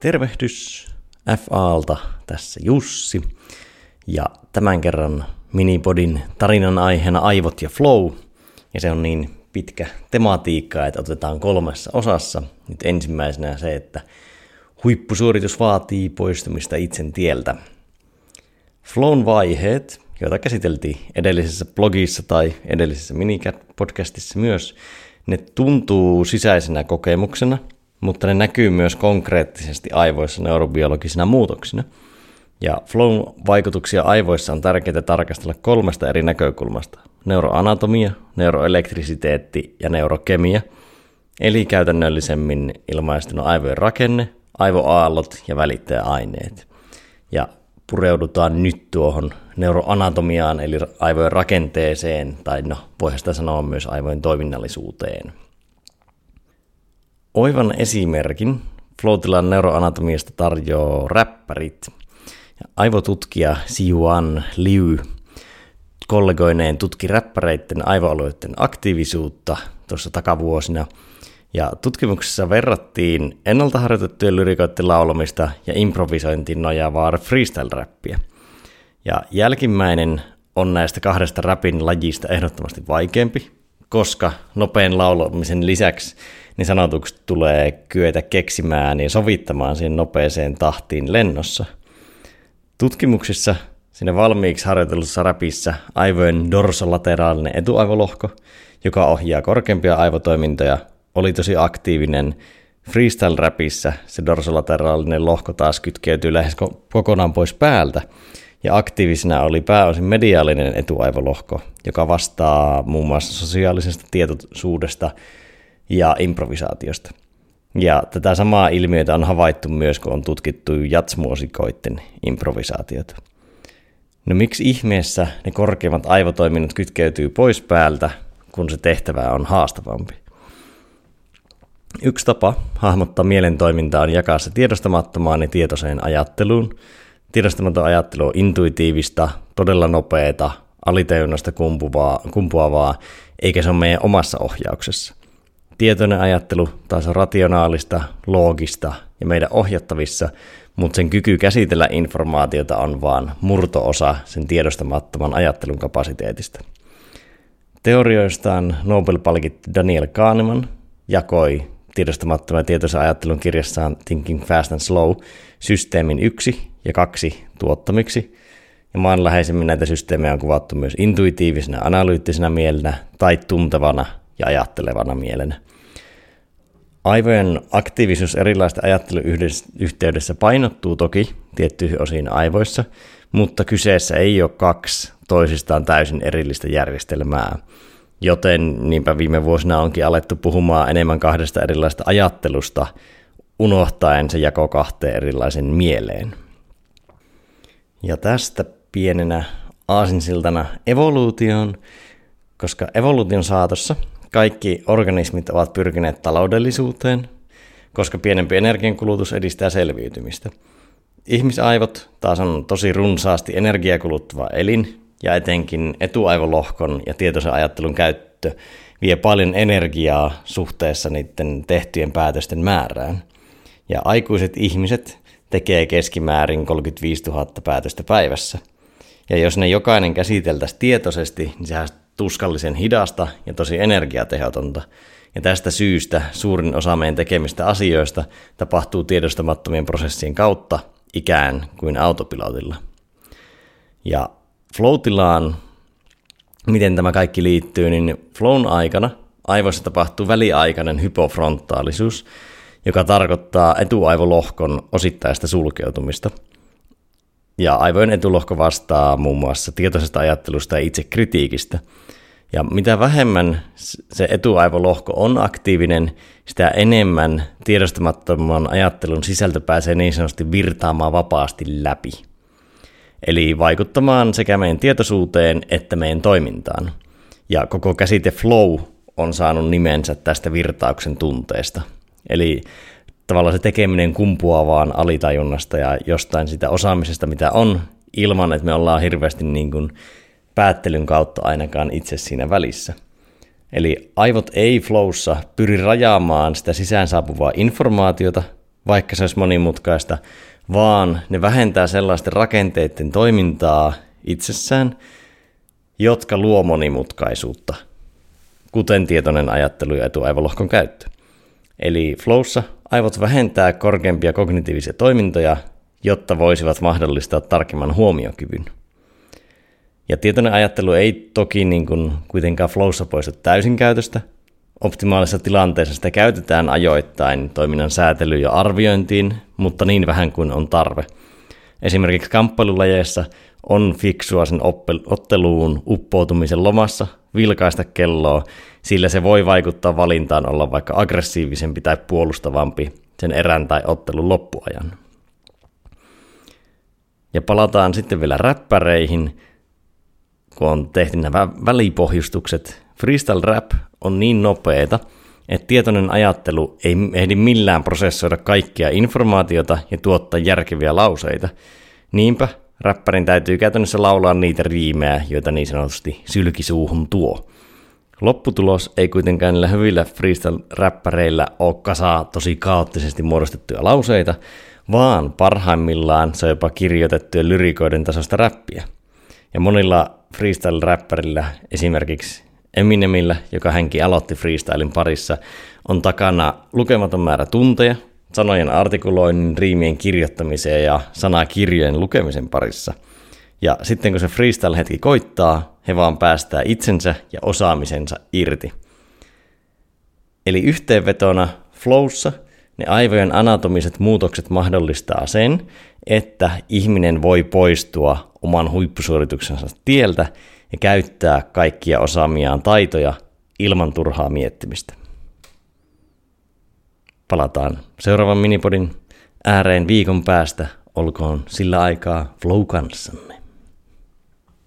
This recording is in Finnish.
Tervehdys FAlta, tässä Jussi. Ja tämän kerran minipodin tarinan aiheena aivot ja flow. Ja se on niin pitkä tematiikka, että otetaan kolmessa osassa. Nyt ensimmäisenä se, että huippusuoritus vaatii poistumista itsen tieltä. Flown vaiheet, joita käsiteltiin edellisessä blogissa tai edellisessä minicat-podcastissa myös, ne tuntuu sisäisenä kokemuksena – mutta ne näkyy myös konkreettisesti aivoissa neurobiologisina muutoksina. Ja flow vaikutuksia aivoissa on tärkeää tarkastella kolmesta eri näkökulmasta. Neuroanatomia, neuroelektrisiteetti ja neurokemia, eli käytännöllisemmin ilmaistuna aivojen rakenne, aivoaallot ja välittäjäaineet. Ja pureudutaan nyt tuohon neuroanatomiaan, eli aivojen rakenteeseen, tai no, voihan sitä sanoa myös aivojen toiminnallisuuteen. Oivan esimerkin Floatilan neuroanatomiasta tarjoaa räppärit. Aivotutkija Siuan Liu kollegoineen tutki räppäreiden aivoalueiden aktiivisuutta tuossa takavuosina. Ja tutkimuksessa verrattiin ennalta harjoitettujen lyrikoiden laulamista ja improvisointiin nojaavaa freestyle-räppiä. Ja jälkimmäinen on näistä kahdesta räpin lajista ehdottomasti vaikeampi, koska nopean laulamisen lisäksi niin sanotuksi tulee kyetä keksimään ja sovittamaan siihen nopeeseen tahtiin lennossa. Tutkimuksissa siinä valmiiksi harjoitellussa räpissä aivojen dorsolateraalinen etuaivolohko, joka ohjaa korkeampia aivotoimintoja, oli tosi aktiivinen. Freestyle-räpissä se dorsolateraalinen lohko taas kytkeytyy lähes kokonaan pois päältä, ja aktiivisena oli pääosin mediaalinen etuaivolohko, joka vastaa muun muassa sosiaalisesta tietoisuudesta ja improvisaatiosta. Ja tätä samaa ilmiötä on havaittu myös, kun on tutkittu jatsmuosikoiden improvisaatiota. No miksi ihmeessä ne korkeimmat aivotoiminnot kytkeytyy pois päältä, kun se tehtävä on haastavampi? Yksi tapa hahmottaa mielen toimintaa on jakaa se tiedostamattomaan ja tietoiseen ajatteluun. Tiedostamaton ajattelu on intuitiivista, todella nopeata, alitajunnasta kumpuavaa, eikä se ole meidän omassa ohjauksessa. Tietoinen ajattelu taas on rationaalista, loogista ja meidän ohjattavissa, mutta sen kyky käsitellä informaatiota on vain murtoosa sen tiedostamattoman ajattelun kapasiteetista. Teorioistaan Nobel-palkittu Daniel Kahneman jakoi tiedostamattoman tietoisen ajattelun kirjassaan Thinking Fast and Slow systeemin yksi ja kaksi tuottamiksi, ja maanläheisemmin näitä systeemejä on kuvattu myös intuitiivisena, analyyttisena mielenä tai tuntevana ja ajattelevana mielenä. Aivojen aktiivisuus erilaista ajatteluyhteydessä painottuu toki tiettyihin osiin aivoissa, mutta kyseessä ei ole kaksi toisistaan täysin erillistä järjestelmää. Joten niinpä viime vuosina onkin alettu puhumaan enemmän kahdesta erilaista ajattelusta, unohtaen se jako kahteen erilaisen mieleen. Ja tästä pienenä aasinsiltana evoluutioon, koska evoluution saatossa kaikki organismit ovat pyrkineet taloudellisuuteen, koska pienempi energiankulutus edistää selviytymistä. Ihmisaivot taas on tosi runsaasti energiakuluttava elin, ja etenkin etuaivolohkon ja tietoisen ajattelun käyttö vie paljon energiaa suhteessa niiden tehtyjen päätösten määrään. Ja aikuiset ihmiset tekee keskimäärin 35 000 päätöstä päivässä. Ja jos ne jokainen käsiteltäisiin tietoisesti, niin sehän tuskallisen hidasta ja tosi energiatehotonta. Ja tästä syystä suurin osa meidän tekemistä asioista tapahtuu tiedostamattomien prosessien kautta ikään kuin autopilotilla. Ja floatilaan, miten tämä kaikki liittyy, niin flown aikana aivoissa tapahtuu väliaikainen hypofrontaalisuus, joka tarkoittaa etuaivolohkon osittaista sulkeutumista. Ja aivojen etulohko vastaa muun muassa tietoisesta ajattelusta ja itsekritiikistä – ja mitä vähemmän se etuaivolohko on aktiivinen, sitä enemmän tiedostamattoman ajattelun sisältö pääsee niin sanotusti virtaamaan vapaasti läpi. Eli vaikuttamaan sekä meidän tietoisuuteen että meidän toimintaan. Ja koko käsite flow on saanut nimensä tästä virtauksen tunteesta. Eli tavallaan se tekeminen kumpuaa vaan alitajunnasta ja jostain sitä osaamisesta, mitä on, ilman että me ollaan hirveästi niin kuin päättelyn kautta ainakaan itse siinä välissä. Eli aivot ei flowssa pyri rajaamaan sitä sisään saapuvaa informaatiota, vaikka se olisi monimutkaista, vaan ne vähentää sellaisten rakenteiden toimintaa itsessään, jotka luo monimutkaisuutta, kuten tietoinen ajattelu ja etuaivolohkon käyttö. Eli Flowssa aivot vähentää korkeampia kognitiivisia toimintoja, jotta voisivat mahdollistaa tarkemman huomiokyvyn. Ja tietoinen ajattelu ei toki niin kuin kuitenkaan Flowssa poista täysin käytöstä. Optimaalisessa tilanteessa sitä käytetään ajoittain toiminnan säätelyyn ja arviointiin, mutta niin vähän kuin on tarve. Esimerkiksi kamppailulajeissa on fiksua sen otteluun uppoutumisen lomassa vilkaista kelloa, sillä se voi vaikuttaa valintaan olla vaikka aggressiivisempi tai puolustavampi sen erän tai ottelun loppuajan. Ja palataan sitten vielä räppäreihin, kun on tehty nämä välipohjustukset. Freestyle rap on niin nopeeta, että tietoinen ajattelu ei ehdi millään prosessoida kaikkia informaatiota ja tuottaa järkeviä lauseita. Niinpä räppärin täytyy käytännössä laulaa niitä riimejä, joita niin sanotusti sylkisuuhun tuo. Lopputulos ei kuitenkaan niillä hyvillä freestyle-räppäreillä ole kasaa tosi kaoottisesti muodostettuja lauseita, vaan parhaimmillaan se on jopa kirjoitettuja lyrikoiden tasosta räppiä. Ja monilla freestyle-räppärillä, esimerkiksi Eminemillä, joka hänkin aloitti freestylin parissa, on takana lukematon määrä tunteja, sanojen artikuloinnin, riimien kirjoittamiseen ja sanakirjojen lukemisen parissa. Ja sitten kun se freestyle-hetki koittaa, he vaan päästää itsensä ja osaamisensa irti. Eli yhteenvetona Flowssa ne aivojen anatomiset muutokset mahdollistaa sen, että ihminen voi poistua oman huippusuorituksensa tieltä ja käyttää kaikkia osaamiaan taitoja ilman turhaa miettimistä. Palataan seuraavan minipodin ääreen viikon päästä. Olkoon sillä aikaa flow kanssanne.